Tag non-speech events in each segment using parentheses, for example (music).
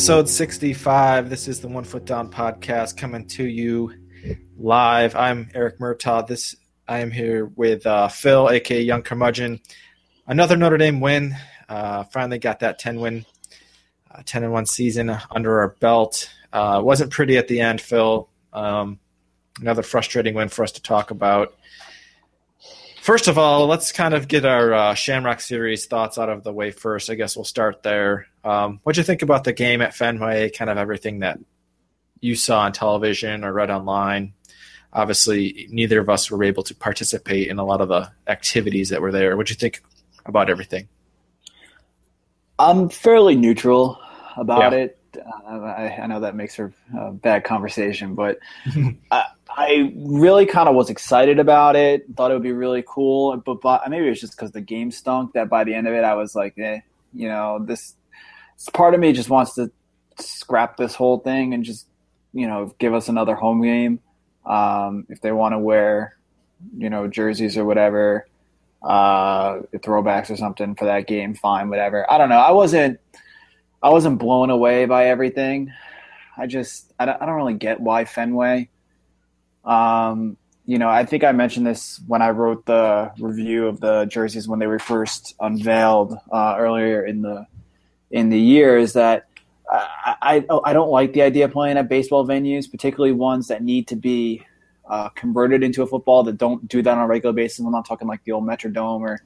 episode 65. This is the One Foot Down podcast coming to you live. I'm Eric Murtaugh. This I am here with uh, Phil, aka Young Curmudgeon. Another Notre Dame win. Uh, finally got that 10 win, uh, 10 and 1 season under our belt. Uh, wasn't pretty at the end, Phil. Um, another frustrating win for us to talk about. First of all, let's kind of get our uh, Shamrock Series thoughts out of the way first. I guess we'll start there. Um, what'd you think about the game at Fenway? Kind of everything that you saw on television or read online. Obviously, neither of us were able to participate in a lot of the activities that were there. What'd you think about everything? I'm fairly neutral about yeah. it. Uh, I, I, know that makes for a bad conversation, but (laughs) I, I really kind of was excited about it. Thought it would be really cool, but, but maybe it was just because the game stunk. That by the end of it, I was like, eh, you know, this. Part of me just wants to scrap this whole thing and just, you know, give us another home game. Um, if they want to wear, you know, jerseys or whatever, uh, throwbacks or something for that game, fine, whatever. I don't know. I wasn't, I wasn't blown away by everything. I just, I don't, I don't really get why Fenway. Um, you know, I think I mentioned this when I wrote the review of the jerseys when they were first unveiled uh, earlier in the in the year. Is that I, I, I don't like the idea of playing at baseball venues, particularly ones that need to be uh, converted into a football that don't do that on a regular basis. I'm not talking like the old Metrodome or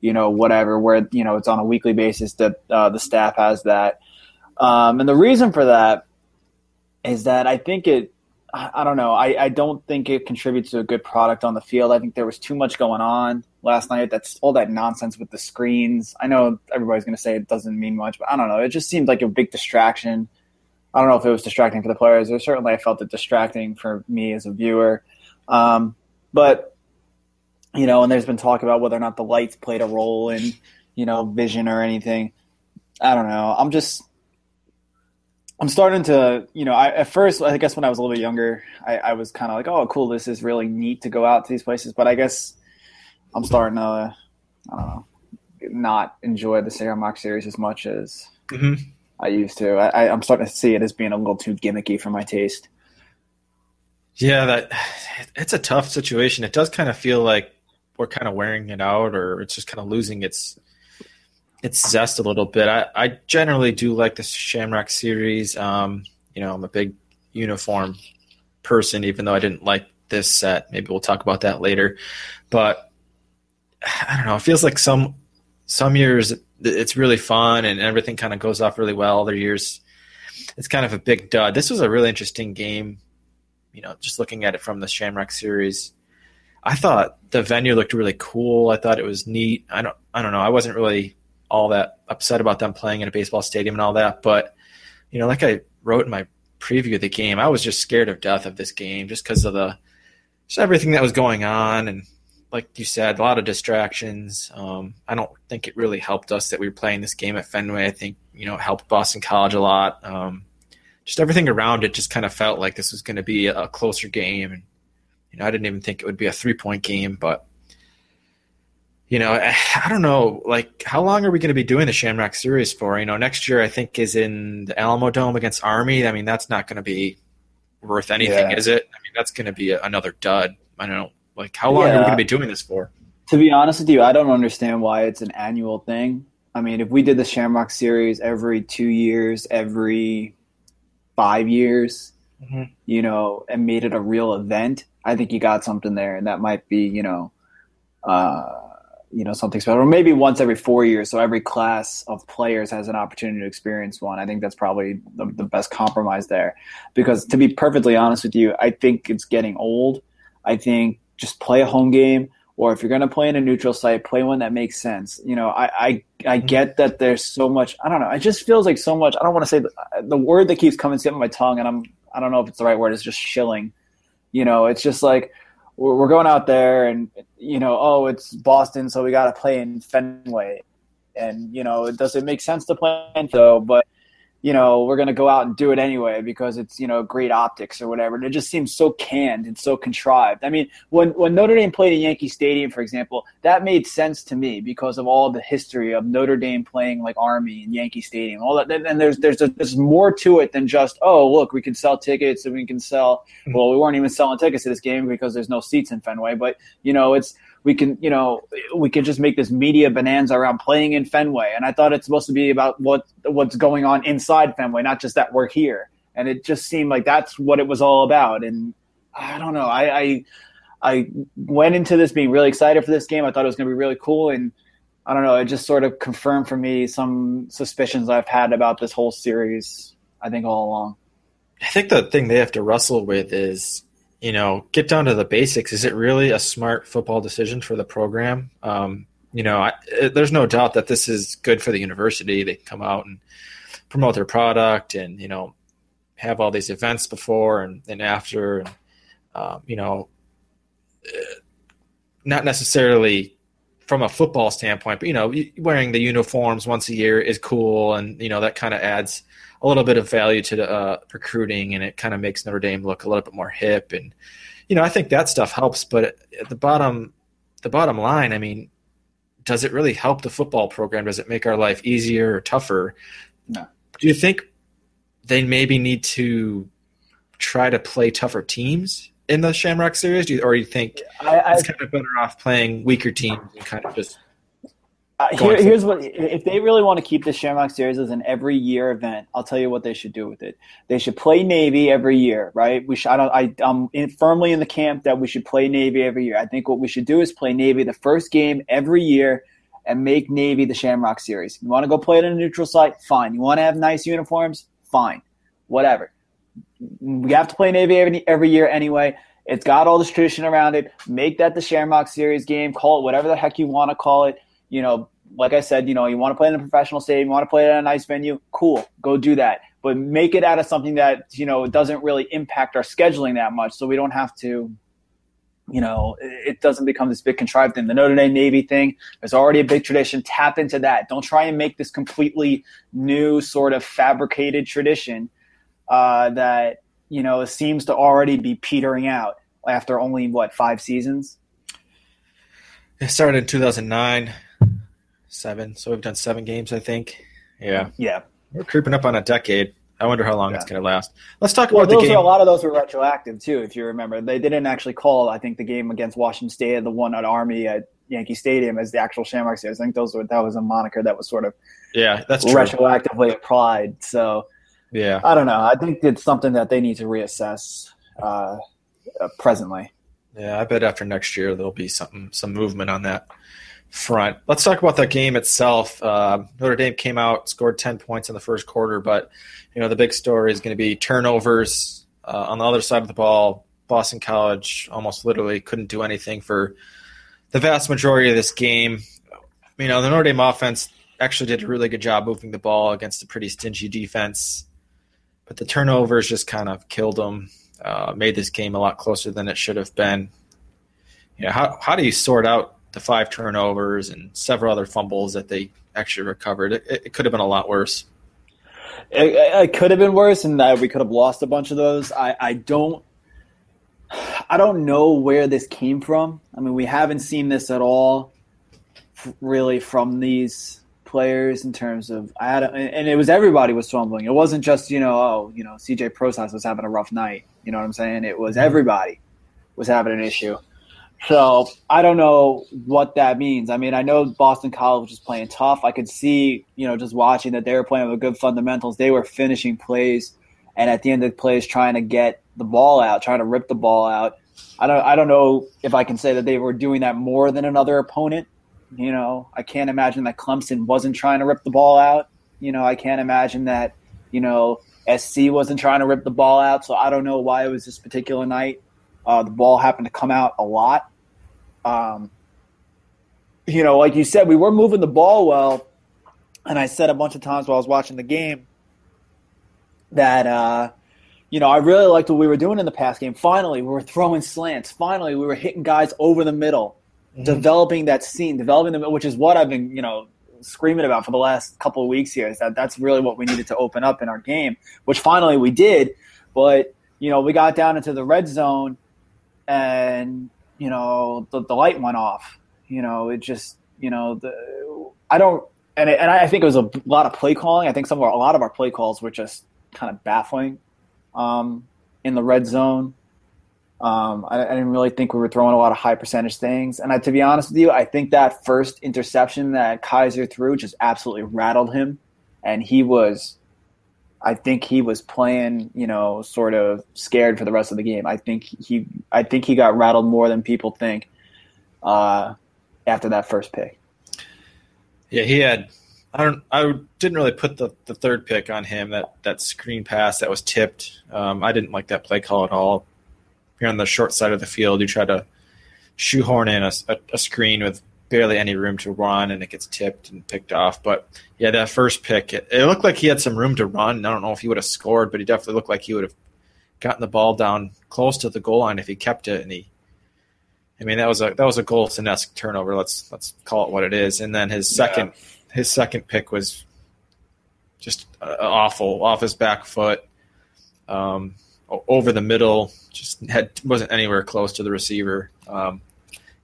you know whatever where you know it's on a weekly basis that uh, the staff has that. Um, and the reason for that is that I think it I don't know. I, I don't think it contributes to a good product on the field. I think there was too much going on last night. That's all that nonsense with the screens. I know everybody's going to say it doesn't mean much, but I don't know. It just seemed like a big distraction. I don't know if it was distracting for the players, or certainly I felt it distracting for me as a viewer. Um, but you know, and there's been talk about whether or not the lights played a role in you know vision or anything. I don't know. I'm just I'm starting to, you know, I, at first, I guess when I was a little bit younger, I, I was kind of like, oh, cool, this is really neat to go out to these places. But I guess I'm starting to, I don't know, not enjoy the Shamrock series as much as mm-hmm. I used to. I, I'm starting to see it as being a little too gimmicky for my taste. Yeah, that it's a tough situation. It does kind of feel like we're kind of wearing it out, or it's just kind of losing its its zest a little bit. I, I generally do like the Shamrock series. Um, you know, I'm a big uniform person, even though I didn't like this set. Maybe we'll talk about that later. But (sighs) I don't know. It feels like some some years it's really fun and everything kind of goes off really well. Other years it's kind of a big dud. This was a really interesting game. You know, just looking at it from the Shamrock series, I thought the venue looked really cool. I thought it was neat. I don't I don't know. I wasn't really all that upset about them playing in a baseball stadium and all that. But you know, like I wrote in my preview of the game, I was just scared of death of this game just because of the just everything that was going on and like you said, a lot of distractions. Um, I don't think it really helped us that we were playing this game at Fenway. I think you know it helped Boston College a lot. Um, just everything around it just kind of felt like this was going to be a closer game, and you know I didn't even think it would be a three point game, but you know, (sighs) I don't know, like how long are we going to be doing the Shamrock Series for? You know, next year I think is in the Alamodome against Army. I mean, that's not going to be worth anything, yeah. is it? I mean, that's going to be a, another dud. I don't know, like how long yeah. are we going to be doing this for? To be honest with you, I don't understand why it's an annual thing. I mean, if we did the Shamrock Series every two years, every five years, mm-hmm. you know, and made it a real event, I think you got something there, and that might be, you know. Uh, you know something special or maybe once every four years so every class of players has an opportunity to experience one. I think that's probably the, the, best compromise there. Because to be perfectly honest with you i think it's getting old. I think just play a home game or if you're going to play in a neutral site play one that makes sense. You know i i, I mm-hmm. get that there's so much i don't know it just feels like so much i don't want to say the, the word that keeps coming to my tongue and i'm i don't know if it's the right word it's just shilling. You know it's just like we're going out there and you know oh it's boston so we got to play in fenway. And you know does it make sense to play in so but you know, we're going to go out and do it anyway because it's, you know, great optics or whatever. And it just seems so canned and so contrived. I mean, when, when Notre Dame played at Yankee Stadium, for example, that made sense to me because of all the history of Notre Dame playing like Army and Yankee Stadium. All that, and there's there's a, there's more to it than just oh look we can sell tickets and we can sell. Hmm. Well, we weren't even selling tickets to this game because there's no seats in Fenway, but you know it's we can, you know, we can just make this media bonanza around playing in Fenway. And I thought it's supposed to be about what what's going on inside Fenway, not just that we're here. And it just seemed like that's what it was all about. And I don't know. I I, I went into this being really excited for this game. I thought it was going to be really cool. And I don't know. It just sort of confirmed for me some suspicions I've had about this whole series. I think all along. I think the thing they have to wrestle with is you know, get down to the basics. Is it really a smart football decision for the program? Um, you know, I, it, there's no doubt that this is good for the university. They come out and promote their product, and you know, have all these events before and, and after, and um, you know, uh, not necessarily from a football standpoint, but you know, wearing the uniforms once a year is cool, and you know that kind of adds a little bit of value to the, uh, recruiting, and it kind of makes Notre Dame look a little bit more hip. And you know, I think that stuff helps. But at the bottom, the bottom line, I mean, does it really help the football program? Does it make our life easier or tougher? No. Do you think they maybe need to try to play tougher teams in the Shamrock Series, you, or you think I, I, it's kind of better off playing weaker teams and kind of just uh, here, here's what if they really want to keep the Shamrock Series as an every year event, I'll tell you what they should do with it. They should play Navy every year, right? We should. I don't. I, I'm in, firmly in the camp that we should play Navy every year. I think what we should do is play Navy the first game every year and make Navy the Shamrock Series. You want to go play it in a neutral site? Fine. You want to have nice uniforms? Fine. Whatever. We have to play Navy every, every year anyway. It's got all this tradition around it. Make that the Shamrock Series game. Call it whatever the heck you want to call it you know, like I said, you know, you want to play in a professional stadium, you want to play it at a nice venue, cool, go do that. But make it out of something that, you know, doesn't really impact our scheduling that much so we don't have to, you know, it doesn't become this big contrived thing. The Notre Dame Navy thing, there's already a big tradition. Tap into that. Don't try and make this completely new sort of fabricated tradition uh, that, you know, seems to already be petering out after only, what, five seasons? It started in 2009 seven. So we've done seven games, I think. Yeah. Yeah. We're creeping up on a decade. I wonder how long yeah. it's going to last. Let's talk well, about the game. Are, a lot of those were retroactive too, if you remember. They didn't actually call, I think, the game against Washington State the one at Army at Yankee Stadium as the actual Shamrock Series. I think those were that was a moniker that was sort of yeah, that's true. retroactively applied. So yeah, I don't know. I think it's something that they need to reassess uh, presently. Yeah, I bet after next year there'll be something some movement on that front. Let's talk about that game itself. Uh, Notre Dame came out, scored 10 points in the first quarter, but you know the big story is going to be turnovers uh, on the other side of the ball. Boston College almost literally couldn't do anything for the vast majority of this game. You know the Notre Dame offense actually did a really good job moving the ball against a pretty stingy defense, but the turnovers just kind of killed them. Uh, made this game a lot closer than it should have been. You know, how how do you sort out the five turnovers and several other fumbles that they actually recovered. It, it could have been a lot worse. It, it could have been worse, and we could have lost a bunch of those. I, I don't. I don't know where this came from. I mean, we haven't seen this at all, really, from these players in terms of I had, a, and it was everybody was fumbling. It wasn't just you know, oh, you know, CJ Prosise was having a rough night. You know what I'm saying? It was mm-hmm. everybody was having an issue. So I don't know what that means. I mean, I know Boston College was playing tough. I could see, you know, just watching that they were playing with good fundamentals. They were finishing plays, and at the end of the plays, trying to get the ball out, trying to rip the ball out. I don't, I don't know if I can say that they were doing that more than another opponent. You know, I can't imagine that Clemson wasn't trying to rip the ball out. You know, I can't imagine that, you know, SC wasn't trying to rip the ball out. So I don't know why it was this particular night. Uh, the ball happened to come out a lot um, you know, like you said, we were moving the ball well, and I said a bunch of times while I was watching the game that uh, you know I really liked what we were doing in the past game. Finally, we were throwing slants. Finally, we were hitting guys over the middle, mm-hmm. developing that scene, developing them, which is what I've been you know screaming about for the last couple of weeks here. Is that that's really what we needed to open up in our game, which finally we did. But you know, we got down into the red zone, and you know, the, the light went off. You know, it just you know the I don't and it, and I think it was a lot of play calling. I think some of our, a lot of our play calls were just kind of baffling um, in the red zone. Um, I, I, didn't really think we were throwing a lot of high percentage things. And I, to be honest with you, I think that first interception that Kizer threw just absolutely rattled him, and he was. I think he was playing, you know, sort of scared for the rest of the game. I think he, I think he got rattled more than people think uh, after that first pick. Yeah, he had. I don't. I didn't really put the, the third pick on him. That that screen pass that was tipped. Um, I didn't like that play call at all. You're on the short side of the field. You try to shoehorn in a, a, a screen with barely any room to run, and it gets tipped and picked off. But yeah, that first pick, it, it looked like he had some room to run. I don't know if he would have scored, but he definitely looked like he would have gotten the ball down close to the goal line if he kept it, and he I mean, that was a that was a Golson-esque turnover. Let's let's call it what it is. And then his second yeah. his second pick was just uh, awful off his back foot, um, over the middle. Just had wasn't anywhere close to the receiver. Um,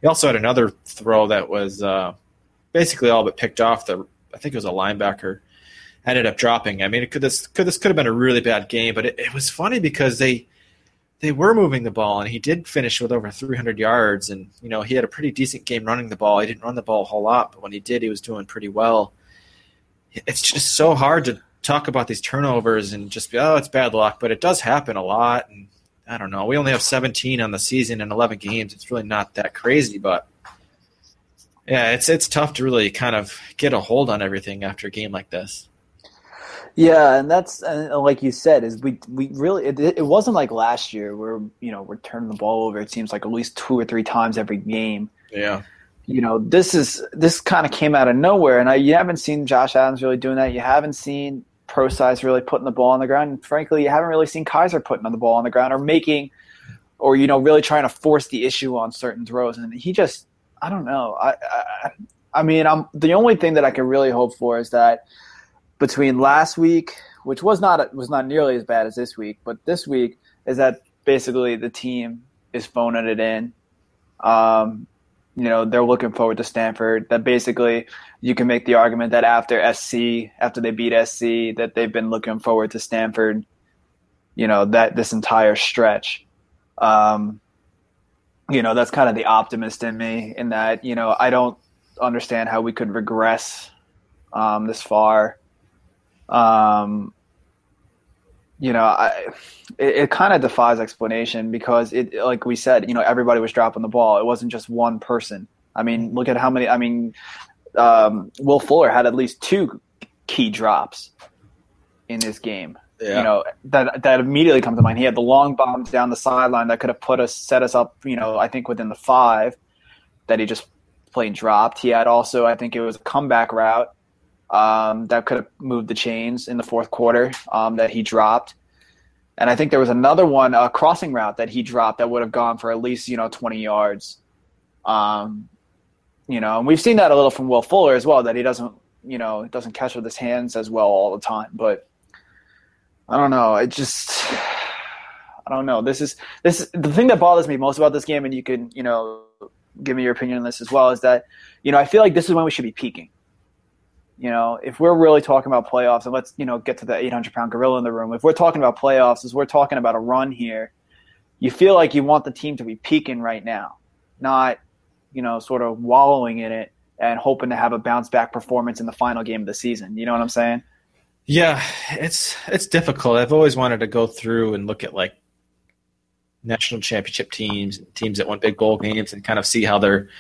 he also had another throw that was uh, basically all but picked off the. I think it was a linebacker. Ended up dropping. I mean, it could this could this could have been a really bad game, but it, it was funny because they they were moving the ball, and he did finish with over 300 yards. And you know, he had a pretty decent game running the ball. He didn't run the ball a whole lot, but when he did, he was doing pretty well. It's just so hard to talk about these turnovers and just be, oh, it's bad luck, but it does happen a lot. And I don't know. We only have 17 on the season and 11 games. It's really not that crazy, but yeah, it's it's tough to really kind of get a hold on everything after a game like this. Yeah, and that's and like you said, is we we really it, it wasn't like last year where you know we're turning the ball over. It seems like at least two or three times every game. Yeah. You know, this is this kind of came out of nowhere, and I, you haven't seen Josh Adams really doing that. You haven't seen Prosise really putting the ball on the ground. And frankly, you haven't really seen Kizer putting the ball on the ground or making, or you know, really trying to force the issue on certain throws. And he just, I don't know. I, I, I mean, I'm the only thing that I can really hope for is that between last week, which was not was not nearly as bad as this week, but this week is that basically the team is phoning it in. Um, you know, they're looking forward to Stanford. That basically you can make the argument that after SC, after they beat SC, that they've been looking forward to Stanford. You know that this entire stretch. Um, you know, that's kind of the optimist in me. In that, you know, I don't understand how we could regress um, this far um, you know, I, it, it kind of defies explanation because it, like we said, you know, everybody was dropping the ball. It wasn't just one person. I mean, look at how many. I mean, um, Will Fuller had at least two key drops in this game. Yeah. You know that that immediately comes to mind. He had the long bombs down the sideline that could have put us set us up. You know, I think within the five that he just plain dropped. He had also, I think it was a comeback route um, that could have moved the chains in the fourth quarter um, that he dropped. And I think there was another one, a crossing route that he dropped that would have gone for at least, you know, 20 yards. Um, you know, and we've seen that a little from Will Fuller as well, that he doesn't, you know, doesn't catch with his hands as well all the time. But I don't know. It just, I don't know. This is, this is the thing that bothers me most about this game. And you can, you know, give me your opinion on this as well is that, you know, I feel like this is when we should be peaking you know, if we're really talking about playoffs, and let's you know get to the 800 pound gorilla in the room. If we're talking about playoffs, as we're talking about a run here, you feel like you want the team to be peaking right now, not you know sort of wallowing in it and hoping to have a bounce back performance in the final game of the season. You know what I'm saying? Yeah, it's it's difficult. I've always wanted to go through and look at like national championship teams, teams that won big bowl games, and kind of see how their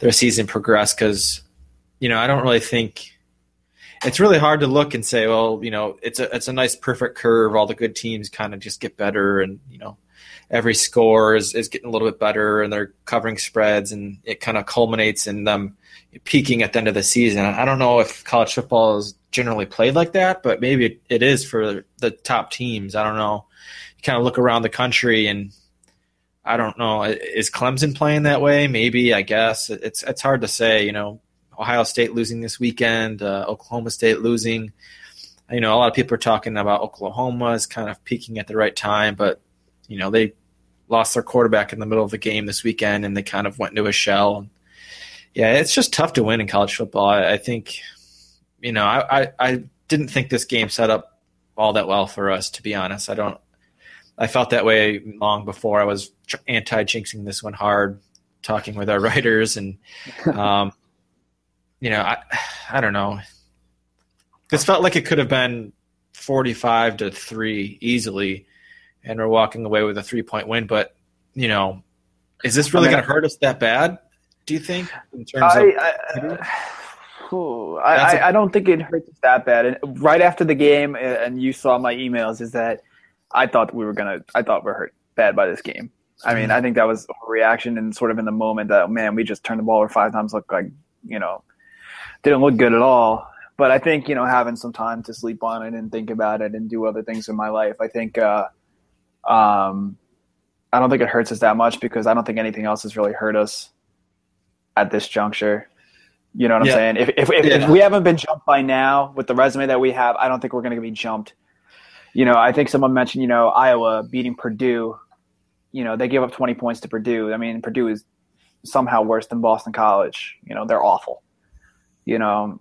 their season progressed. Because you know, I don't really think it's really hard to look and say, well, you know, it's a it's a nice perfect curve. All the good teams kind of just get better, and you know, every score is, is getting a little bit better, and they're covering spreads, and it kind of culminates in them peaking at the end of the season. I don't know if college football is generally played like that, but maybe it is for the top teams. I don't know. You kind of look around the country and I don't know. Is Clemson playing that way? Maybe. I guess it's it's hard to say. You know, Ohio State losing this weekend, uh, Oklahoma State losing. You know, a lot of people are talking about Oklahoma is kind of peaking at the right time, but you know they lost their quarterback in the middle of the game this weekend, and they kind of went into a shell. Yeah, it's just tough to win in college football. I, I think, you know, I, I, I didn't think this game set up all that well for us, to be honest. I don't. I felt that way long before. I was anti jinxing this one hard, talking with our (laughs) writers, and um, you know, I (sighs) I don't know. This felt like it could have been forty-five to three easily, and we're walking away with a three-point win. But you know, is this really I mean, going to hurt us that bad? Do you think? In terms I, of, I, uh, (sighs) I, I, don't think it hurts us that bad. And right after the game, uh, and you saw my emails, is that I thought we were gonna. I thought we are hurt bad by this game. I mean, mm-hmm. I think that was a reaction and sort of in the moment that oh, man, we just turned the ball over five times, looked like you know, didn't look good at all. But I think you know, having some time to sleep on it and think about it and do other things in my life, I think, uh, um, I don't think it hurts us that much because I don't think anything else has really hurt us at this juncture. You know what I'm saying? If if, if, yeah. if, we haven't been jumped by now with the resume that we have, I don't think we're going to be jumped. You know, I think someone mentioned, you know, Iowa beating Purdue. You know, they gave up 20 points to Purdue. I mean, Purdue is somehow worse than Boston College. You know, they're awful. You know,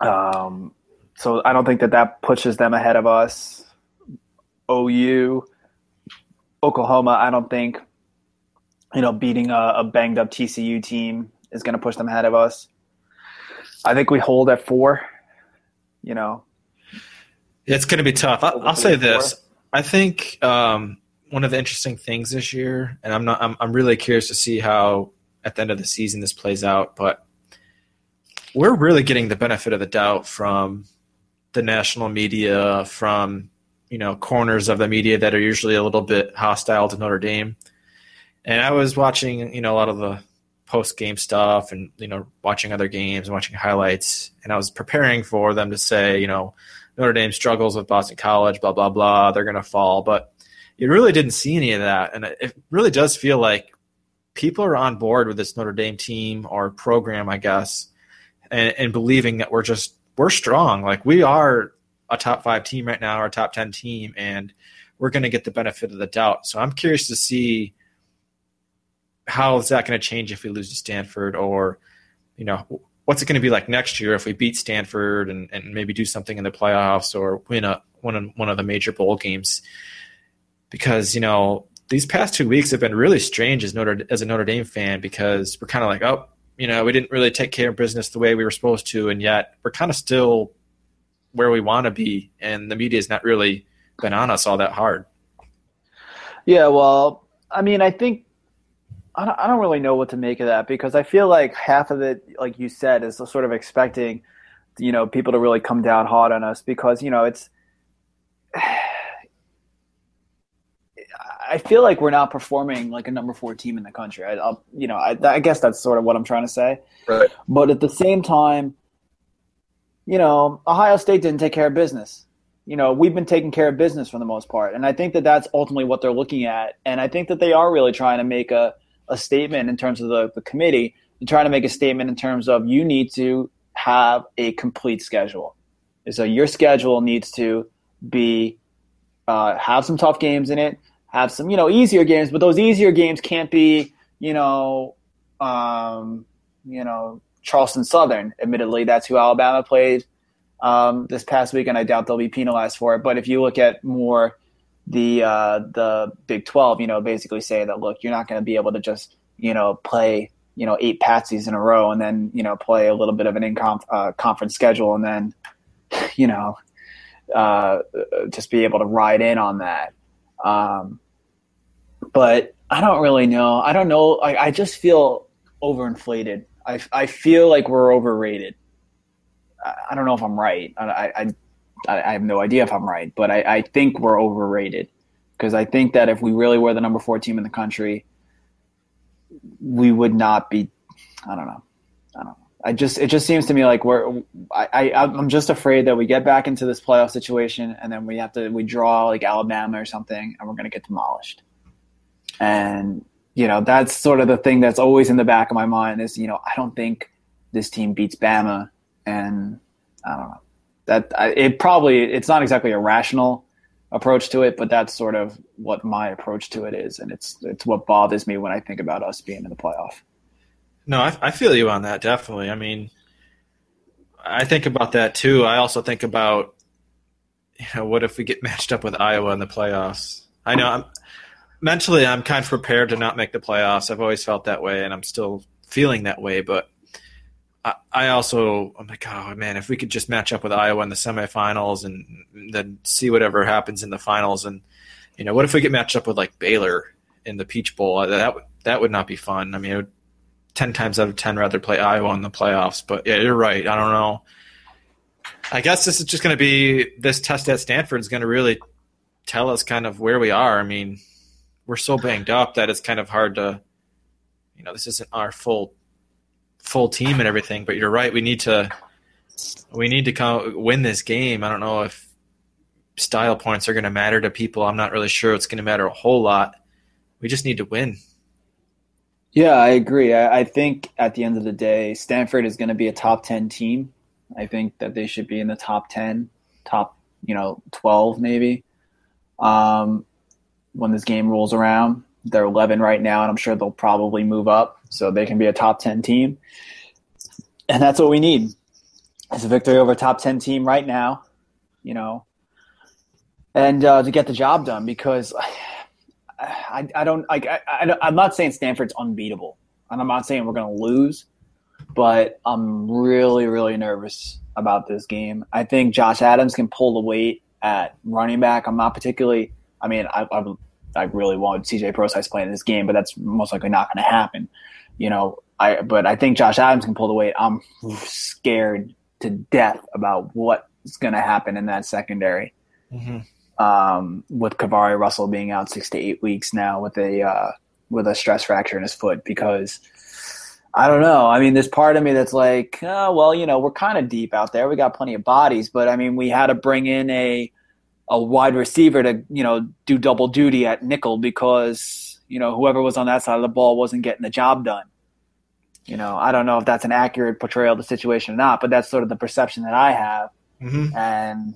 um, so I don't think that that pushes them ahead of us. OU, Oklahoma, I don't think, you know, beating a, a banged up TCU team is going to push them ahead of us. I think we hold at four. You know, it's going to be tough. I, will say this: I think um, one of the interesting things this year, and I'm not, I'm, I'm really curious to see how at the end of the season this plays out, but we're really getting the benefit of the doubt from the national media, from you know corners of the media that are usually a little bit hostile to Notre Dame. And I was watching, you know, a lot of the post game stuff and you know watching other games and watching highlights. And I was preparing for them to say you know Notre Dame struggles with Boston College blah blah blah they're going to fall. But you really didn't see any of that. And it really does feel like people are on board with this Notre Dame team or program I guess and, and believing that we're just we're strong like we are a top 5 team right now or a top 10 team and we're going to get the benefit of the doubt so I'm curious to see how is that going to change if we lose to Stanford or, you know, what's it going to be like next year if we beat Stanford and, and maybe do something in the playoffs or win a one of, one of the major bowl games? Because you know these past two weeks have been really strange as Notre as a Notre Dame fan because we're kind of like oh you know we didn't really take care of business the way we were supposed to and yet we're kind of still where we want to be and the media's not really been on us all that hard. Yeah, well, I mean, I think I don't, I don't really know what to make of that because I feel like half of it, like you said, is sort of expecting, you know, people to really come down hard on us because you know it's. I feel like we're not performing like a number four team in the country. I, will you know, I, I guess that's sort of what I'm trying to say. Right. But at the same time, you know, Ohio State didn't take care of business. You know, we've been taking care of business for the most part, and I think that that's ultimately what they're looking at. And I think that they are really trying to make a a statement in terms of the, the committee to try to make a statement in terms of you need to have a complete schedule. So your schedule needs to be uh, have some tough games in it, have some you know easier games, but those easier games can't be you know um, you know Charleston Southern. Admittedly, that's who Alabama played um, this past week, and I doubt they'll be penalized for it. But if you look at more the uh, the Big Twelve, you know, basically saying that look, you're not going to be able to just you know play you know eight patsies in a row and then you know play a little bit of an in uh, conference schedule and then (laughs) you know uh, just be able to ride in on that. Um, but I don't really know. I don't know. I, I just feel overinflated. I, I feel like we're overrated. I, I don't know if I'm right. I, I I, have no idea if I'm right, but I, I think we're overrated because I think that if we really were the number four team in the country, we would not be. I don't know. I don't know. I just it just seems to me like we're I, I I'm just afraid that we get back into this playoff situation and then we have to we draw like Alabama or something and we're gonna get demolished. And you know that's sort of the thing that's always in the back of my mind is you know I don't think this team beats Bama, and I don't know that it probably it's not exactly a rational approach to it, but that's sort of what my approach to it is, and it's it's what bothers me when I think about us being in the playoff. No, I, I feel you on that definitely. I mean, I think about that too. I also think about you know what if we get (laughs) matched up with Iowa in the playoffs? I know I'm mentally I'm kind of prepared to not make the playoffs. I've always felt that way, and I'm still feeling that way, but I, also I'm like, oh man, if we could just match up with Iowa in the semifinals and then see whatever happens in the finals, and you know, what if we get matched up with like Baylor in the Peach Bowl? That would that would not be fun. I mean, would, ten times out of ten rather play Iowa in the playoffs. But yeah, you're right. I don't know. I guess this is just going to be this test at Stanford is going to really tell us kind of where we are. I mean, we're so banged up that it's kind of hard to, you know, this isn't our full full team and everything. But you're right. We need to we need to come, win this game. I don't know if style points are going to matter to people. I'm not really sure it's going to matter a whole lot. We just need to win. Yeah, I agree. I, I think at the end of the day, Stanford is going to be a top 10 team. I think that they should be in the top 10, top, you know, 12 maybe. Um, when this game rolls around, they're 11 right now, and I'm sure they'll probably move up so they can be a top 10 team. And that's what we need. It's a victory over a top 10 team right now, you know, and uh, to get the job done because (sighs) I, I don't like I, I, I'm not saying Stanford's unbeatable, and I'm not saying we're going to lose, but I'm really really nervous about this game. I think Josh Adams can pull the weight at running back. I'm not particularly. I mean, I, I, I really want CJ Prosise playing this game, but that's most likely not going to happen you know, I but I think Josh Adams can pull the weight. I'm scared to death about what's going to happen in that secondary. Mm-hmm. Um, with KeiVarae Russell being out six to eight weeks now with a uh, with a stress fracture in his foot because I don't know. I mean, there's part of me that's like, oh, well, you know, we're kind of deep out there. We got plenty of bodies, but I mean, we had to bring in a a wide receiver to you know do double duty at nickel because you know, whoever was on that side of the ball wasn't getting the job done. You know, I don't know if that's an accurate portrayal of the situation or not, but that's sort of the perception that I have. Mm-hmm. And,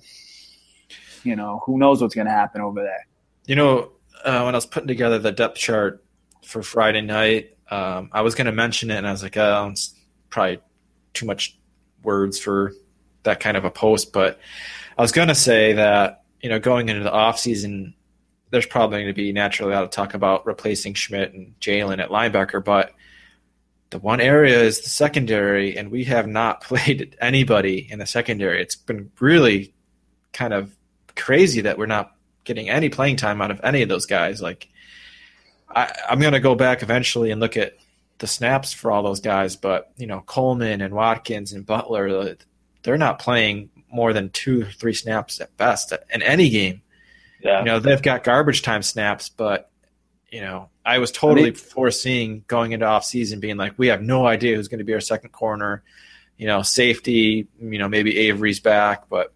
you know, who knows what's going to happen over there. You know, uh, when I was putting together the depth chart for Friday night, um, I was going to mention it, and I was like, oh, it's probably too much words for that kind of a post. But I was going to say that, you know, going into the off season, there's probably going to be naturally a lot of talk about replacing Schmidt and Jaylon at linebacker, but the one area is the secondary, and we have not (laughs) played anybody in the secondary. It's been really kind of crazy that we're not getting any playing time out of any of those guys. Like, I, I'm going to go back eventually and look at the snaps for all those guys, but you know, Coleman and Watkins and Butler, they're not playing more than two, three snaps at best in any game. Yeah. You know, they've got garbage time snaps, but you know, I was totally I mean, foreseeing going into off season being like, we have no idea who's going to be our second corner. You know, safety. You know, maybe Avery's back, but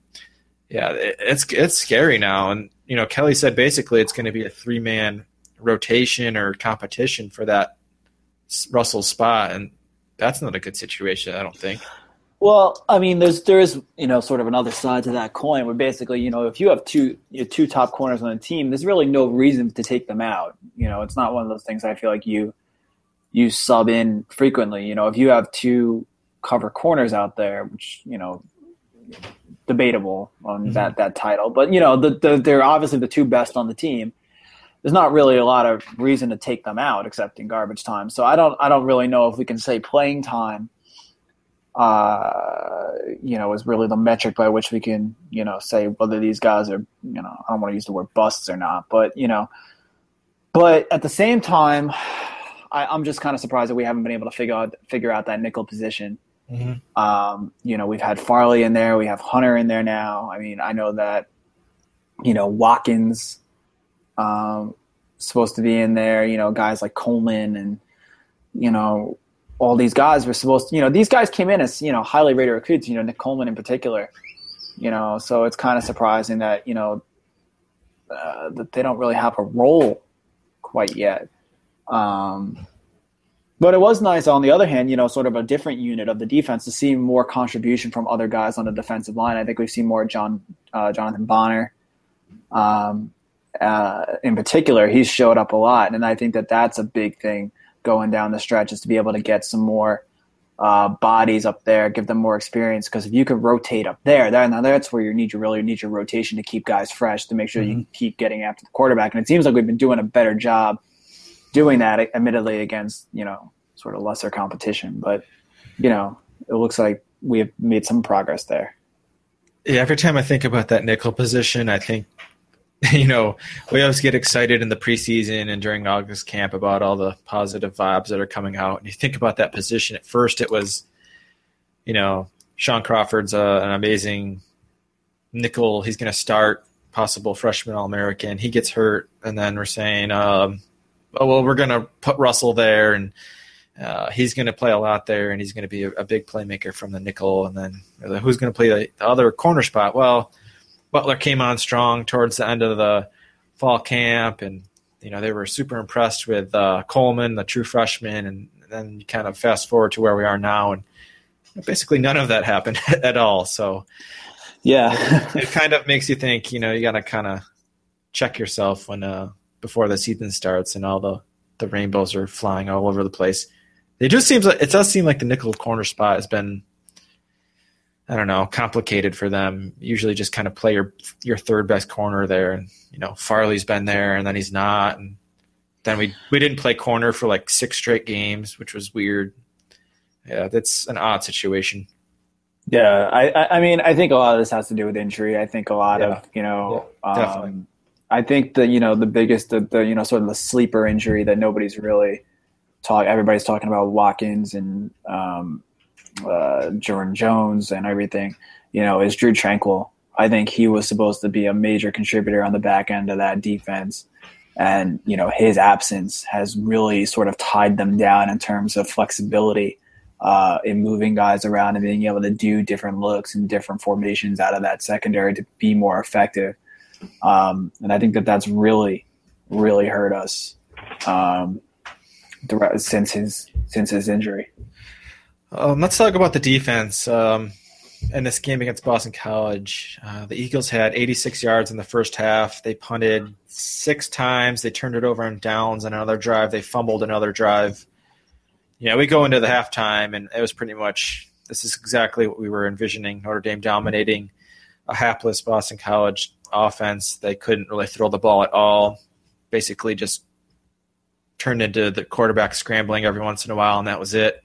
yeah, it, it's it's scary now. And you know, Kelly said basically it's going to be a three man rotation or competition for that Russell spot, and that's not a good situation. I don't think. Well, I mean, there's there's you know sort of another side to that coin where basically you know if you have two you two top corners on a team, there's really no reason to take them out. You know, it's not one of those things I feel like you you sub in frequently. You know, if you have two cover corners out there, which you know debatable on mm-hmm. that that title, but you know the, the, they're obviously the two best on the team. There's not really a lot of reason to take them out except in garbage time. So I don't I don't really know if we can say playing time uh, you know, is really the metric by which we can, you know, say whether these guys are, you know, I don't want to use the word busts or not, but you know, but at the same time, I, am just kind of surprised that we haven't been able to figure out figure out that nickel position. Mm-hmm. Um, you know, we've had Farley in there, we have Hunter in there now. I mean, I know that, you know, Watkins, um, supposed to be in there. You know, guys like Coleman and you know all these guys were supposed to, you know, these guys came in as, you know, highly rated recruits, you know, Nick Coleman in particular, you know, so it's kind of surprising that, you know, uh, that they don't really have a role quite yet. Um, but it was nice on the other hand, you know, sort of a different unit of the defense to see more contribution from other guys on the defensive line. I think we've seen more John uh, Jonathan Bonner. Um, uh, in particular, he's showed up a lot, and I think that that's a big thing going down the stretch is to be able to get some more uh, bodies up there, give them more experience. Because if you can rotate up there, that, now that's where you need your really need your rotation to keep guys fresh to make sure mm-hmm. you keep getting after the quarterback. And it seems like we've been doing a better job doing that, admittedly against you know sort of lesser competition. But you know, it looks like we have made some progress there. Yeah, every time I think about that nickel position, I think (laughs) you know, we always get excited in the preseason and during August camp about all the positive vibes that are coming out. And you think about that position. At first, it was, you know, Shaun Crawford's uh, an amazing nickel. He's going to start, possible freshman All American. He gets hurt, and then we're saying, um, oh well, we're going to put Russell there, and uh, he's going to play a lot there, and he's going to be a, a, big playmaker from the nickel. And then who's going to play the, the other corner spot? Well Butler came on strong towards the end of the fall camp, and you know they were super impressed with uh, Coleman, the true freshman, and then you kind of fast forward to where we are now, and basically none of that happened (laughs) at all. So, yeah, it, it, kind of makes you think. You know, you got to kind of check yourself when uh, before the season starts and all the the rainbows are flying all over the place. It just seems like it does seem like the nickel corner spot has been I don't know, complicated for them. Usually just kind of play your your third best corner there. And, you know, Farley's been there and then he's not. And then we we didn't play corner for like six straight games, which was weird. Yeah, that's an odd situation. Yeah, I I mean I think a lot of this has to do with injury. I think a lot yeah. of you know yeah, definitely. Um, I think the you know the biggest the, the you know sort of the sleeper injury that nobody's really talk everybody's talking about Watkins and um, uh, Jarron Jones and everything, you know, is Drue Tranquill. I think he was supposed to be a major contributor on the back end of that defense. And, you know, his absence has really sort of tied them down in terms of flexibility uh, in moving guys around and being able to do different looks and different formations out of that secondary to be more effective. Um, and I think that that's really, really hurt us um, since his since his injury. Um, let's talk about the defense. Um, in this game against Boston College, uh, the Eagles had 86 yards in the first half. They punted six times. They turned it over on downs on another drive. They fumbled another drive. Yeah, we go into the halftime, and it was pretty much this is exactly what we were envisioning Notre Dame dominating a hapless Boston College offense. They couldn't really throw the ball at all. Basically, just turned into the quarterback scrambling every once in a while, and that was it.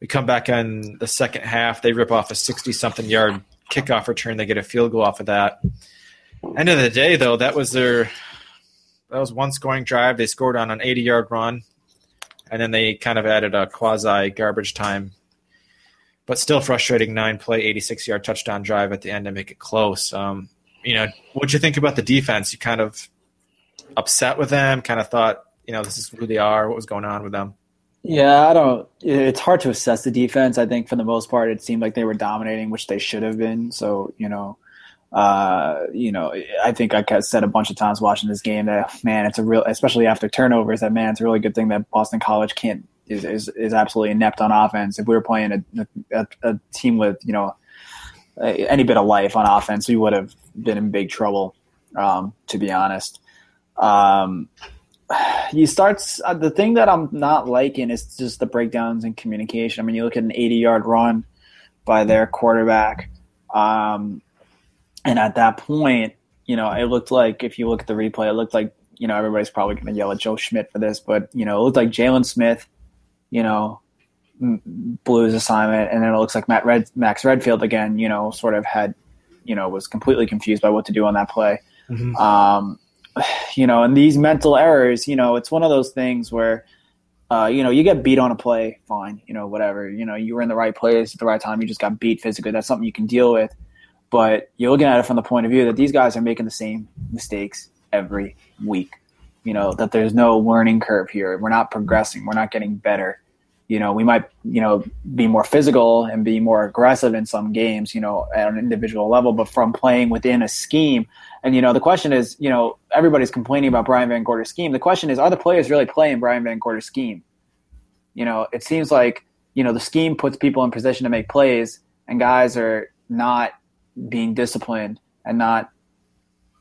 We come back in the second half. They rip off a 60 something yard kickoff return. They get a field goal off of that. End of the day, though, that was their that was one scoring drive. They scored on an 80 yard run, and then they kind of added a quasi garbage time, but still frustrating nine play, 86 yard touchdown drive at the end to make it close. Um, you know, what'd you think about the defense? You kind of upset with them? Kind of thought, you know, this is who they are. What was going on with them? Yeah, I don't. It's hard to assess the defense. I think for the most part, it seemed like they were dominating, which they should have been. So you know, uh, you know, I think I said a bunch of times watching this game that man, it's a real, especially after turnovers, that man, it's a really good thing that Boston College can't is is, is absolutely inept on offense. If we were playing a, a, a team with you know any bit of life on offense, we would have been in big trouble. Um, to be honest. Um, (sighs) you start uh, the thing that I'm not liking is just the breakdowns in communication. I mean, you look at an 80 yard run by their quarterback, um, and at that point, you know, it looked like if you look at the replay, it looked like you know everybody's probably going to yell at Joe Schmidt for this, but you know, it looked like Jaylon Smith, you know, blew his assignment, and then it looks like Matt Red, Max Redfield again, you know, sort of had, you know, was completely confused by what to do on that play. Mm-hmm. Um, (sighs) you know, and these mental errors, you know, it's one of those things where, uh, you know, you get beat on a play, fine, you know, whatever. You know, you were in the right place at the right time. You just got beat physically. That's something you can deal with. But you're looking at it from the point of view that these guys are making the same mistakes every week. You know, that there's no learning curve here. We're not progressing. We're not getting better. You know, we might, you know, be more physical and be more aggressive in some games, you know, at an individual level, but from playing within a scheme – and you know, the question is, you know, everybody's complaining about Brian VanGorder's scheme. The question is, are the players really playing Brian VanGorder's scheme? You know, it seems like you know the scheme puts people in position to make plays, and guys are not being disciplined and not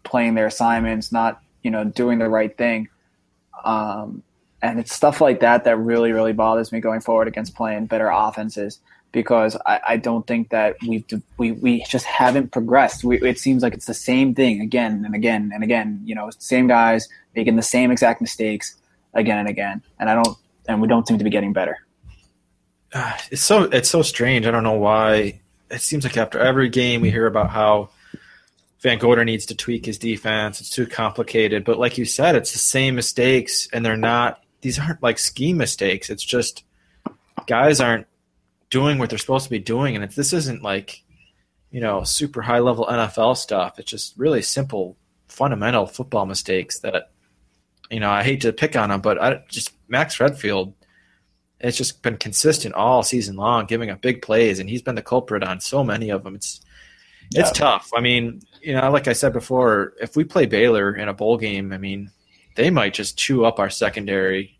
playing their assignments, not you know doing the right thing. Um, and it's stuff like that that really, really bothers me going forward against playing better offenses because I, I don't think that we've we, we just haven't progressed. We, it seems like it's the same thing again and again and again. You know, same guys making the same exact mistakes again and again, and I don't and we don't seem to be getting better. (sighs) It's so it's so strange. I don't know why. It seems like after every game we hear about how VanGorder needs to tweak his defense. It's too complicated. But like you said, it's the same mistakes, and they're not. These aren't like scheme mistakes. It's just guys aren't doing what they're supposed to be doing, and this isn't like you know super high level NFL stuff. It's just really simple, fundamental football mistakes that you know I hate to pick on them, but I just Max Redfield. It's just been consistent all season long, giving up big plays, and he's been the culprit on so many of them. It's it's yeah. tough. I mean, you know, like I said before, if we play Baylor in a bowl game, I mean, they might just chew up our secondary,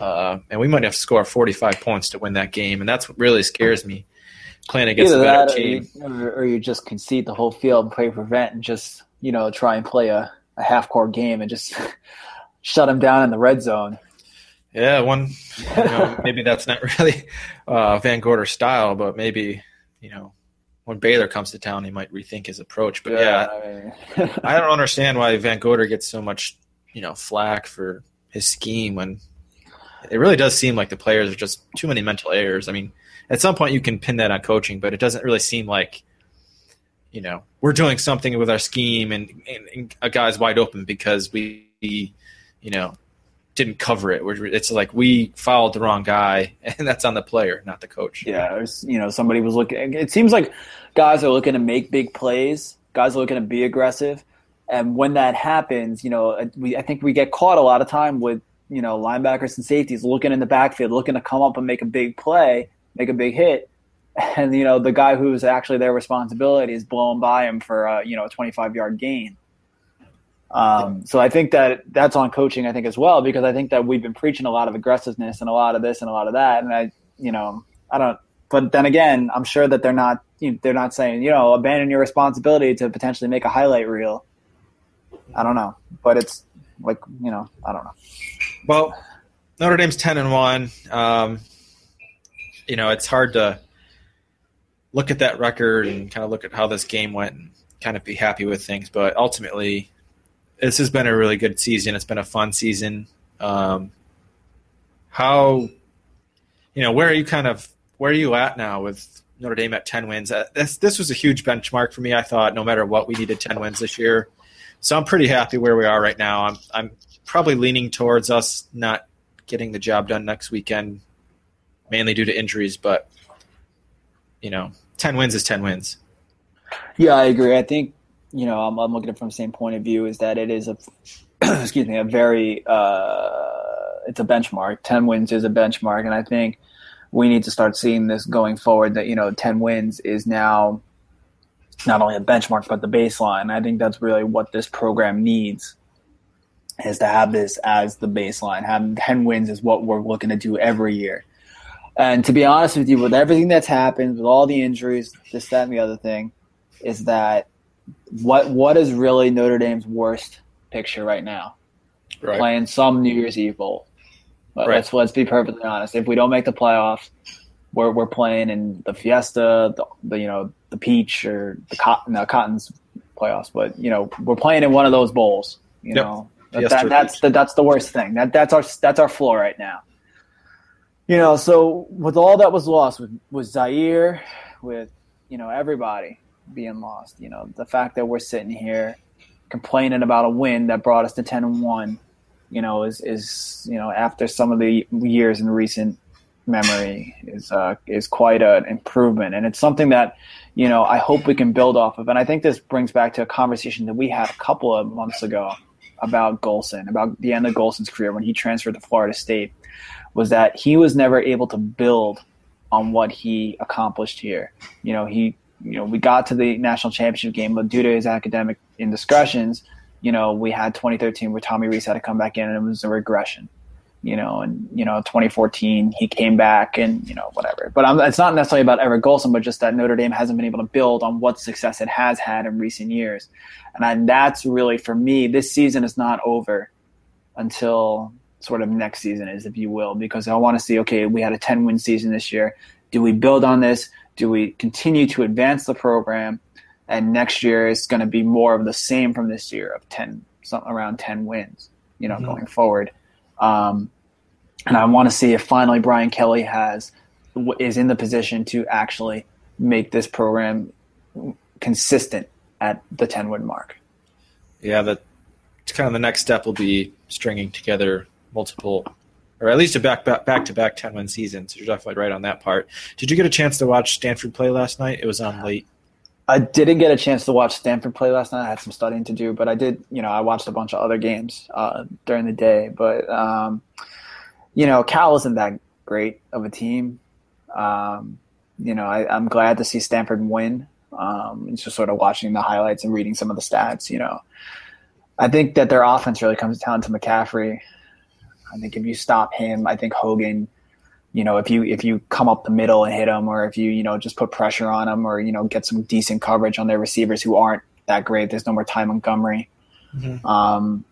uh, and we might have to score 45 points to win that game, and that's what really scares me. Playing against Either a better team, or you, or you, just concede the whole field and play prevent, and just you know try and play a, a half court game and just (laughs) shut them down in the red zone. Yeah, one. You know, (laughs) maybe that's not really uh, VanGorder style, but maybe you know when Baylor comes to town, he might rethink his approach. But yeah, yeah I, mean. (laughs) I don't understand why VanGorder gets so much, you know, flack for his scheme when it really does seem like the players are just too many mental errors. I mean, at some point you can pin that on coaching, but it doesn't really seem like, you know, we're doing something with our scheme and, and, and a guy's wide open because we, you know, didn't cover it. It's like we followed the wrong guy, (laughs) and that's on the player, not the coach. Yeah, was, you know, somebody was looking. It seems like guys are looking to make big plays. Guys are looking to be aggressive, and when that happens, you know, we I think we get caught a lot of time with you know linebackers and safeties looking in the backfield, looking to come up and make a big play, make a big hit, (laughs) and you know the guy who's actually their responsibility is blown by him for uh, you know a 25 yard gain. Um, so I think that that's on coaching, I think as well, because I think that we've been preaching a lot of aggressiveness and a lot of this and a lot of that. And I, you know, I don't, but then again, I'm sure that they're not, you know, they're not saying, you know, abandon your responsibility to potentially make a highlight reel. I don't know, but it's like, you know, I don't know. Well, Notre Dame's 10 and one. Um, you know, it's hard to look at that record and kind of look at how this game went and kind of be happy with things, but ultimately, this has been a really good season. It's been a fun season. Um, how, you know, where are you kind of where are you at now with Notre Dame at ten wins? Uh, this this was a huge benchmark for me. I thought no matter what, we needed ten wins this year. So I'm pretty happy where we are right now. I'm I'm probably leaning towards us not getting the job done next weekend, mainly due to injuries. But you know, ten wins is ten wins. Yeah, I agree. I think you know, I'm, I'm looking at it from the same point of view is that it is a, (clears throat) excuse me, a very, uh, it's a benchmark. 10 wins is a benchmark. And I think we need to start seeing this going forward that, you know, 10 wins is now not only a benchmark, but the baseline. I think that's really what this program needs is to have this as the baseline. Having 10 wins is what we're looking to do every year. And to be honest with you, with everything that's happened, with all the injuries, this, that, and the other thing, is that what what is really Notre Dame's worst picture right now? Right. Playing some New Year's Eve bowl. But right. let's let's be perfectly honest. If we don't make the playoffs, we're we're playing in the Fiesta, the, the you know the Peach or the Cotton, no, Cotton's playoffs. But you know we're playing in one of those bowls. You yep. know that, that's the that's the worst thing. That that's our that's our floor right now. You know, so with all that was lost with with Zaire, with you know everybody, being lost. You know, the fact that we're sitting here complaining about a win that brought us to ten and one, you know, is is you know after some of the years in recent memory is uh, is quite an improvement, and it's something that you know I hope we can build off of. And I think this brings back to a conversation that we had a couple of months ago about Golson, about the end of Golson's career when he transferred to Florida State, was that he was never able to build on what he accomplished here. You know, he you know, we got to the national championship game, but due to his academic indiscretions, you know, we had 2013 where Tommy Rees had to come back in and it was a regression. You know, and you know, 2014 he came back and you know whatever. But I'm, it's not necessarily about Everett Golson, but just that Notre Dame hasn't been able to build on what success it has had in recent years, and I, that's really for me. This season is not over until sort of next season is, if you will, because I want to see. Okay, we had a 10 win season this year. Do we build on this? Do we continue to advance the program? And next year is going to be more of the same from this year of 10, around 10 wins, you know, mm-hmm. going forward. Um, and I want to see if finally Brian Kelly has is in the position to actually make this program consistent at the 10 win mark. Yeah, that it's kind of the next step will be stringing together multiple or at least a back back back to back 10 win season. So you're definitely right on that part. Did you get a chance to watch Stanford play last night? It was on late. I didn't get a chance to watch Stanford play last night. I had some studying to do, but I did, you know, I watched a bunch of other games uh, during the day. But, um, you know, Cal isn't that great of a team. Um, you know, I, am glad to see Stanford win. Um, just sort of watching the highlights and reading some of the stats, you know. I think that their offense really comes down to McCaffrey. I think if you stop him, I think Hogan, you know, if you if you come up the middle and hit them, or if you you know just put pressure on them, or you know get some decent coverage on their receivers who aren't that great. There's no more Ty Montgomery. Mm-hmm. Um,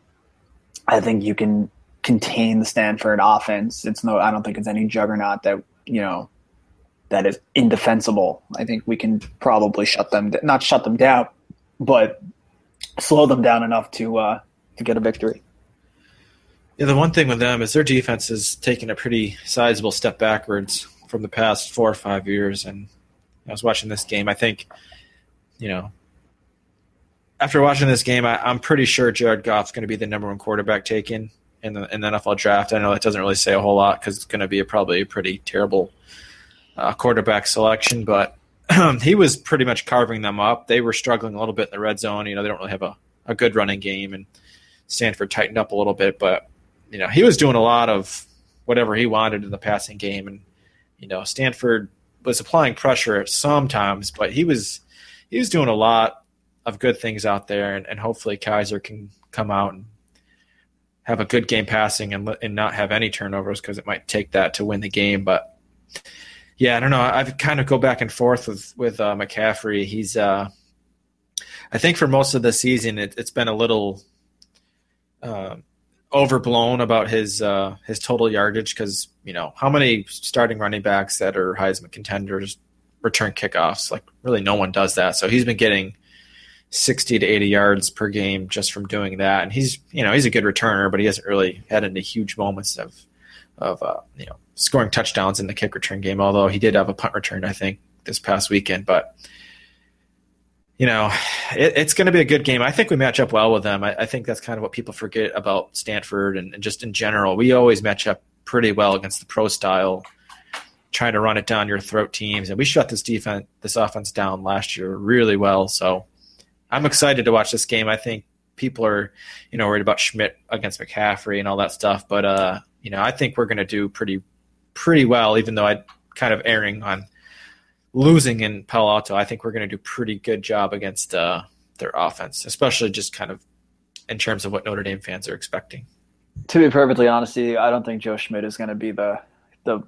I think you can contain the Stanford offense. It's no, I don't think it's any juggernaut that you know that is indefensible. I think we can probably shut them, not shut them down, but slow them down enough to uh, to get a victory. Yeah, the one thing with them is their defense is taking a pretty sizable step backwards from the past four or five years. And I was watching this game. I think, you know, after watching this game, I, am pretty sure Jared Goff's going to be the number one quarterback taken in the, in the NFL draft. I know that doesn't really say a whole lot because it's going to be a, probably a pretty terrible uh, quarterback selection, but (clears throat) he was pretty much carving them up. They were struggling a little bit in the red zone. You know, they don't really have a, a good running game, and Stanford tightened up a little bit, but you know, he was doing a lot of whatever he wanted in the passing game, and you know, Stanford was applying pressure sometimes, but he was he was doing a lot of good things out there, and, and hopefully Kizer can come out and have a good game passing and and not have any turnovers because it might take that to win the game. But yeah, I don't know. I've kind of go back and forth with with uh, McCaffrey. He's uh, I think for most of the season it, has been a little. Uh, overblown about his uh, his total yardage because you know how many starting running backs that are Heisman contenders return kickoffs? Like really, no one does that. So he's been getting sixty to eighty yards per game just from doing that, and he's you know he's a good returner, but he hasn't really had any huge moments of of uh, you know scoring touchdowns in the kick return game. Although he did have a punt return, I think this past weekend, but you know, it, it's going to be a good game. I think we match up well with them. I, I think that's kind of what people forget about Stanford and, and, just in general. We always match up pretty well against the pro style, trying to run it down your throat teams. And we shut this defense, this offense down last year really well. So I'm excited to watch this game. I think people are, you know, worried about Schmidt against McCaffrey and all that stuff. But, uh, you know, I think we're going to do pretty, pretty well, even though I kind of erring on – losing in Palo Alto, I think we're going to do pretty good job against uh, their offense, especially just kind of in terms of what Notre Dame fans are expecting. To be perfectly honest, I don't think Joe Schmidt is going to be the the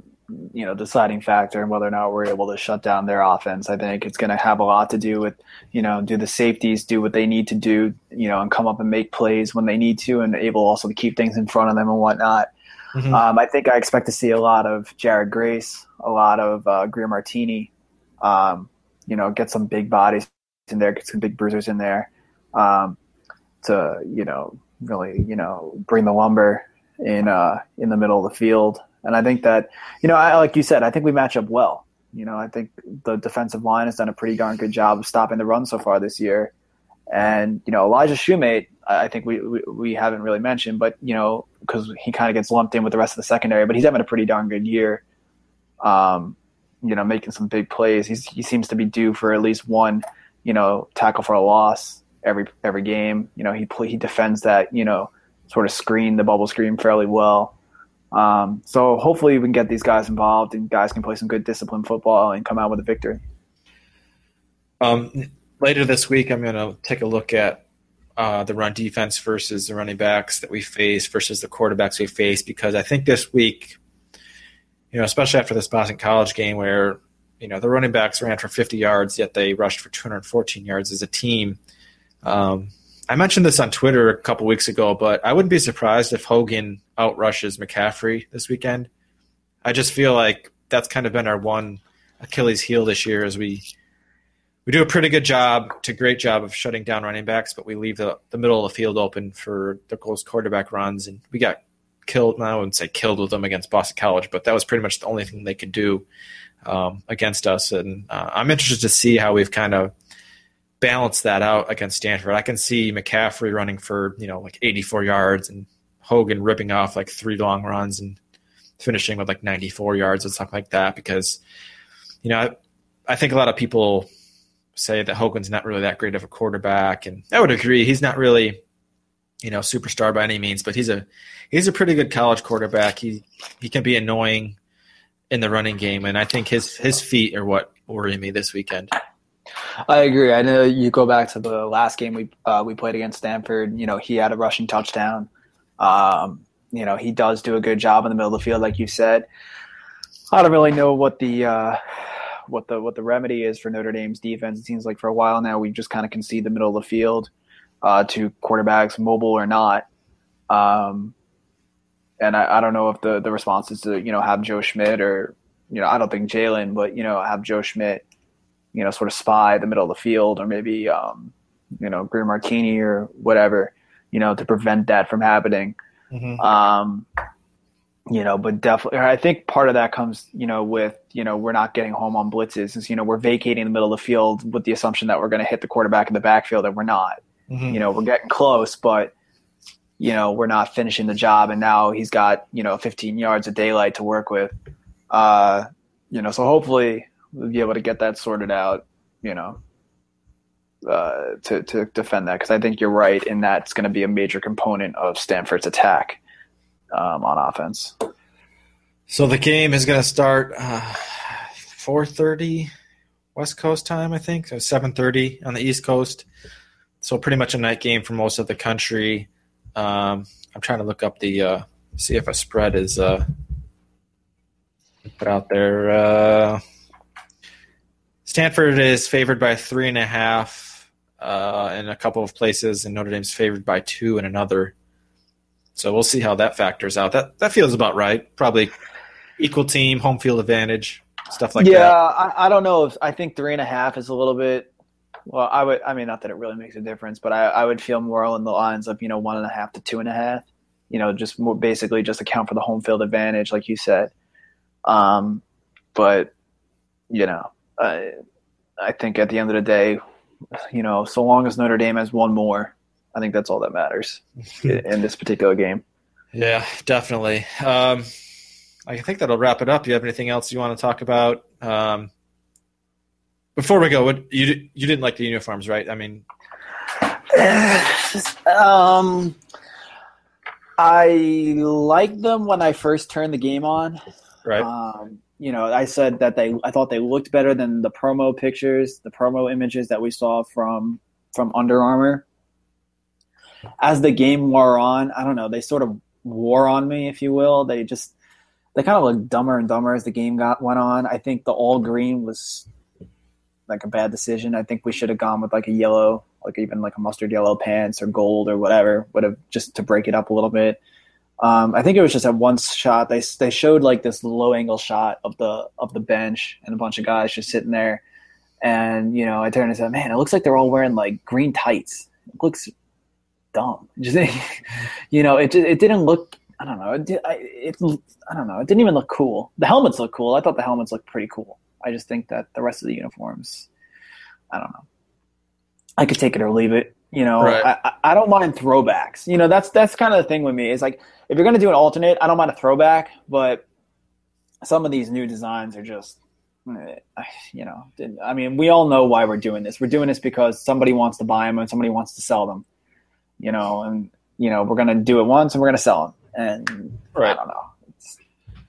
you know deciding factor in whether or not we're able to shut down their offense. I think it's going to have a lot to do with you know do the safeties do what they need to do, you know, and come up and make plays when they need to, and able also to keep things in front of them and whatnot. Mm-hmm. Um, I think I expect to see a lot of Jarrett Grace, a lot of uh, Greer Martini, um, you know, get some big bodies in there, get some big bruisers in there, um, to you know really you know bring the lumber in uh, in the middle of the field. And I think that you know, I, like you said, I think we match up well. You know, I think the defensive line has done a pretty darn good job of stopping the run so far this year. And you know, Elijah Shumate, I think we, we, we haven't really mentioned, but you know, because he kind of gets lumped in with the rest of the secondary, but he's having a pretty darn good year. Um, you know, making some big plays. He's, he seems to be due for at least one, you know, tackle for a loss every every game. You know, he he defends that, you know, sort of screen the bubble screen fairly well. Um, so hopefully we can get these guys involved and guys can play some good disciplined football and come out with a victory. Um, later this week, I'm going to take a look at uh, the run defense versus the running backs that we face versus the quarterbacks we face because I think this week, you know, especially after this Boston College game where you know the running backs ran for 50 yards yet they rushed for 214 yards as a team. Um, I mentioned this on Twitter a couple weeks ago, but I wouldn't be surprised if Hogan outrushes McCaffrey this weekend. I just feel like that's kind of been our one Achilles heel this year as we we do a pretty good job to great job of shutting down running backs, but we leave the, the middle of the field open for the close quarterback runs and we got killed Now I wouldn't say killed with them against Boston College, but that was pretty much the only thing they could do um, against us. And uh, I'm interested to see how we've kind of balanced that out against Stanford. I can see McCaffrey running for, you know, like 84 yards and Hogan ripping off like three long runs and finishing with like 94 yards and stuff like that because, you know, I, I think a lot of people say that Hogan's not really that great of a quarterback. And I would agree. He's not really, you know, superstar by any means, but he's a, he's a pretty good college quarterback. He, he can be annoying in the running game, and I think his his feet are what worry me this weekend. I agree. I know you go back to the last game we uh, we played against Stanford. You know, he had a rushing touchdown. Um, you know, he does do a good job in the middle of the field, like you said. I don't really know what the uh, what the what the remedy is for Notre Dame's defense. It seems like for a while now we just kind of concede the middle of the field uh, to quarterbacks, mobile or not. Um, and I, I don't know if the the response is to you know have Joe Schmidt or you know I don't think Jaylon, but you know have Joe Schmidt, you know sort of spy the middle of the field or maybe um, you know Greer Martini or whatever, you know to prevent that from happening. Mm-hmm. Um, you know, but definitely, I think part of that comes, you know, with, you know, we're not getting home on blitzes. Is, you know, we're vacating the middle of the field with the assumption that we're going to hit the quarterback in the backfield, and we're not. Mm-hmm. You know, we're getting close, but you know, we're not finishing the job. And now he's got, you know, 15 yards of daylight to work with. Uh, you know, so hopefully we'll be able to get that sorted out, you know, uh, to, to defend that. Cause I think you're right in that it's going to be a major component of Stanford's attack um, on offense. So the game is going to start uh, 4:30 West Coast time, I think. So 7:30 on the East Coast. So pretty much a night game for most of the country. Um, I'm trying to look up the uh, see if a spread is uh, put out there. Uh, Stanford is favored by three and a half uh, in a couple of places, and Notre Dame's favored by two in another. So we'll see how that factors out. That that feels about right. Probably equal team, home field advantage, stuff like yeah, that. Yeah, I, I don't know if I think three and a half is a little bit well, I would. I mean, not that it really makes a difference, but I, I would feel more along the lines of you know one and a half to two and a half. You know, just more basically just account for the home field advantage, like you said. Um, but you know, I I think at the end of the day, you know, so long as Notre Dame has one more, I think that's all that matters in, (laughs) in this particular game. Yeah, definitely. Um, I think that'll wrap it up. You have anything else you want to talk about? Um, before we go, what, you you didn't like the uniforms, right? I mean, (sighs) um, I liked them when I first turned the game on. Right. Um, you know, I said that they I thought they looked better than the promo pictures, the promo images that we saw from from Under Armour. As the game wore on, I don't know, they sort of wore on me, if you will. They just they kind of looked dumber and dumber as the game got went on. I think the all green was like a bad decision. I think we should have gone with like a yellow, like even like a mustard yellow pants or gold or whatever, would have just to break it up a little bit. Um, I think it was just at one shot they they showed like this low angle shot of the of the bench and a bunch of guys just sitting there, and you know I turned and said, "Man, it looks like they're all wearing like green tights. It looks dumb." (laughs) Just you know, it it didn't look. I don't know. It, it, I don't know. It didn't even look cool. The helmets look cool. I thought the helmets looked pretty cool. I just think that the rest of the uniforms, I don't know. I could take it or leave it. You know, right. I, I don't mind throwbacks. You know, that's that's kind of the thing with me. Is like if you're gonna do an alternate, I don't mind a throwback, but some of these new designs are just eh, you know, I mean, we all know why we're doing this. We're doing this because somebody wants to buy them and somebody wants to sell them, you know, and you know, we're gonna do it once and we're gonna sell them. And right. I don't know. It's,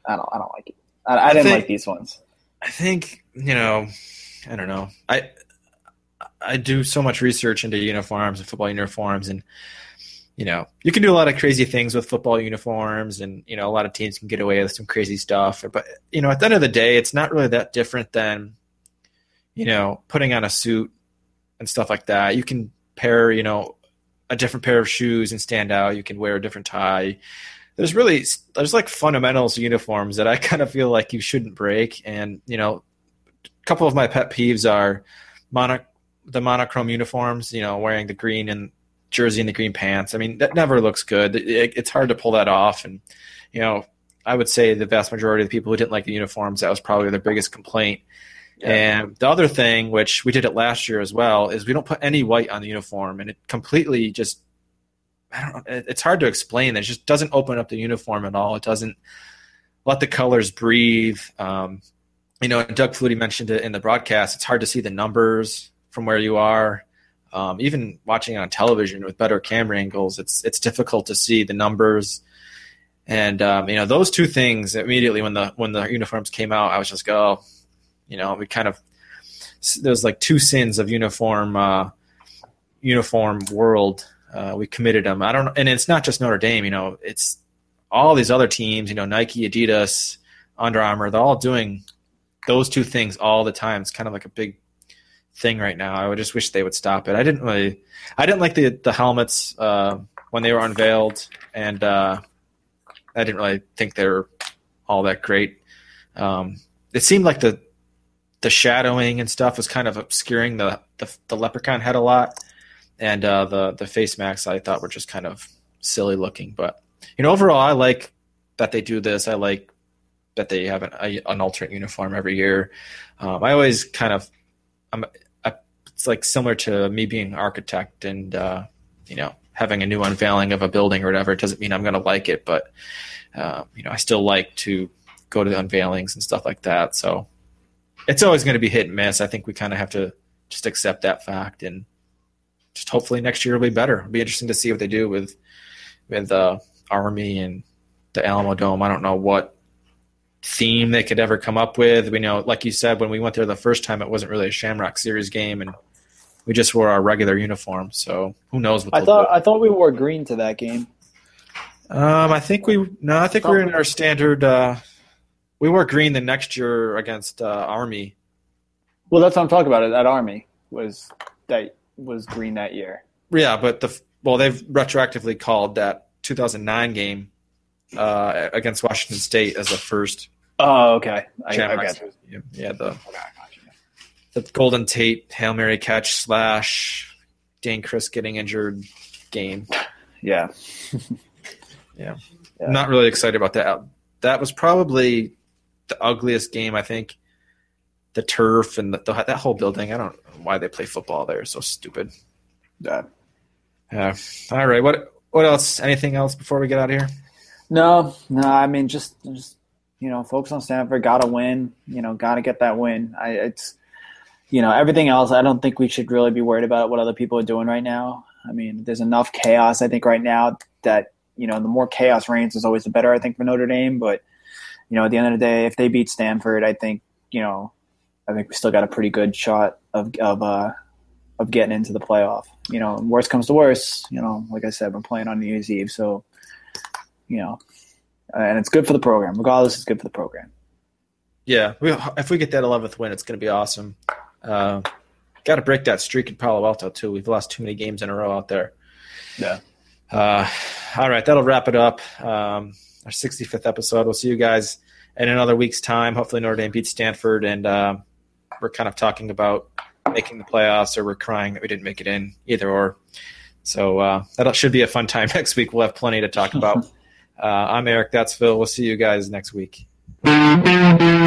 I don't. I don't like it. I, I didn't think, like these ones. I think you know, I don't know. I I do so much research into uniforms and football uniforms, and you know, you can do a lot of crazy things with football uniforms, and you know, a lot of teams can get away with some crazy stuff. But you know, at the end of the day, it's not really that different than you know putting on a suit and stuff like that. You can pair, you know, a different pair of shoes and stand out. You can wear a different tie. There's really there's like fundamentals uniforms that I (laughs) kind of feel like you shouldn't break. And you know, a couple of my pet peeves are mono the monochrome uniforms. You know, wearing the green and jersey and the green pants. I mean, that never looks good. It, it's hard to pull that off. And you know, I would say the vast majority of the people who didn't like the uniforms that was probably their biggest complaint. And the other thing, which we did it last year as well, is we don't put any white on the uniform, and it completely just I don't know. It's hard to explain. It just doesn't open up the uniform at all. It doesn't let the colors breathe. Um, you know, Doug Flutie mentioned it in the broadcast. It's hard to see the numbers from where you are. Um, even watching on television with better camera angles, it's it's difficult to see the numbers. And um, you know, those two things immediately when the when the uniforms came out, I was just go, oh, you know, we kind of there's like two sins of uniform uh, uniform world. Uh, we committed them. I don't, and it's not just Notre Dame. You know, it's all these other teams. You know, Nike, Adidas, Under Armour. They're all doing those two things all the time. It's kind of like a big thing right now. I would just wish they would stop it. I didn't really, I didn't like the the helmets uh, when they were unveiled, and uh, I didn't really think they were all that great. Um, it seemed like the the shadowing and stuff was kind of obscuring the the, the leprechaun head a lot, and uh, the the face masks I thought were just kind of silly looking. But you know, overall, I like that they do this. I like that they have an, a, an alternate uniform every year. Um, I always kind of, I'm, I, it's like similar to me being an architect and uh, you know having a new unveiling of a building or whatever. It doesn't mean I'm going to like it, but uh, you know, I still like to go to the unveilings and stuff like that. So it's always going to be hit and miss. I think we kind of have to just accept that fact and just hopefully next year will be better. It'll be interesting to see what they do with with uh, Army and the Alamodome. I don't know what theme they could ever come up with. We know, like you said, when we went there the first time, it wasn't really a Shamrock Series game, and we just wore our regular uniform. So who knows what I thought? Do. I thought we wore green to that game. Um, I think we no, I think we are in our standard. Uh, we wore green the next year against uh, Army. Well, that's what I'm talking about. That Army was that was green that year. Yeah, but the well, they've retroactively called that 2009 game uh, against Washington State as the first. Oh, okay. I, I got you. Yeah, the the Golden Tate hail mary catch slash Dayne Crist getting injured game. (laughs) Yeah. (laughs) yeah. yeah. Not really excited about that. That was probably the ugliest game I think. The turf and the, the, that whole building. I don't know why they play football there. It's so stupid. Yeah. Yeah. All right. What what else? Anything else before we get out of here? No, no. I mean, just just you know, focus on Stanford. Got to win. You know, got to get that win. I it's you know everything else. I don't think we should really be worried about what other people are doing right now. I mean, there's enough chaos. I think right now that you know the more chaos reigns is always the better. I think for Notre Dame, but you know, at the end of the day, if they beat Stanford, I think you know, I think we still got a pretty good shot of of uh, of getting into the playoff. You know, worst comes to worst, you know, like I said, we're playing on New Year's Eve, so you know, and it's good for the program. Regardless, it's good for the program. Yeah, we, if we get that 11th win, it's going to be awesome. Uh, got to break that streak in Palo Alto too. We've lost too many games in a row out there. Yeah. Uh, all right, that'll wrap it up. Um, our 65th episode. We'll see you guys in another week's time. Hopefully, Notre Dame beats Stanford, and uh, we're kind of talking about making the playoffs, or we're crying that we didn't make it in, either or. So uh, that should be a fun time (laughs) next week. We'll have plenty to talk about. (laughs) Uh, I'm Eric. That's Phil. We'll see you guys next week. (laughs)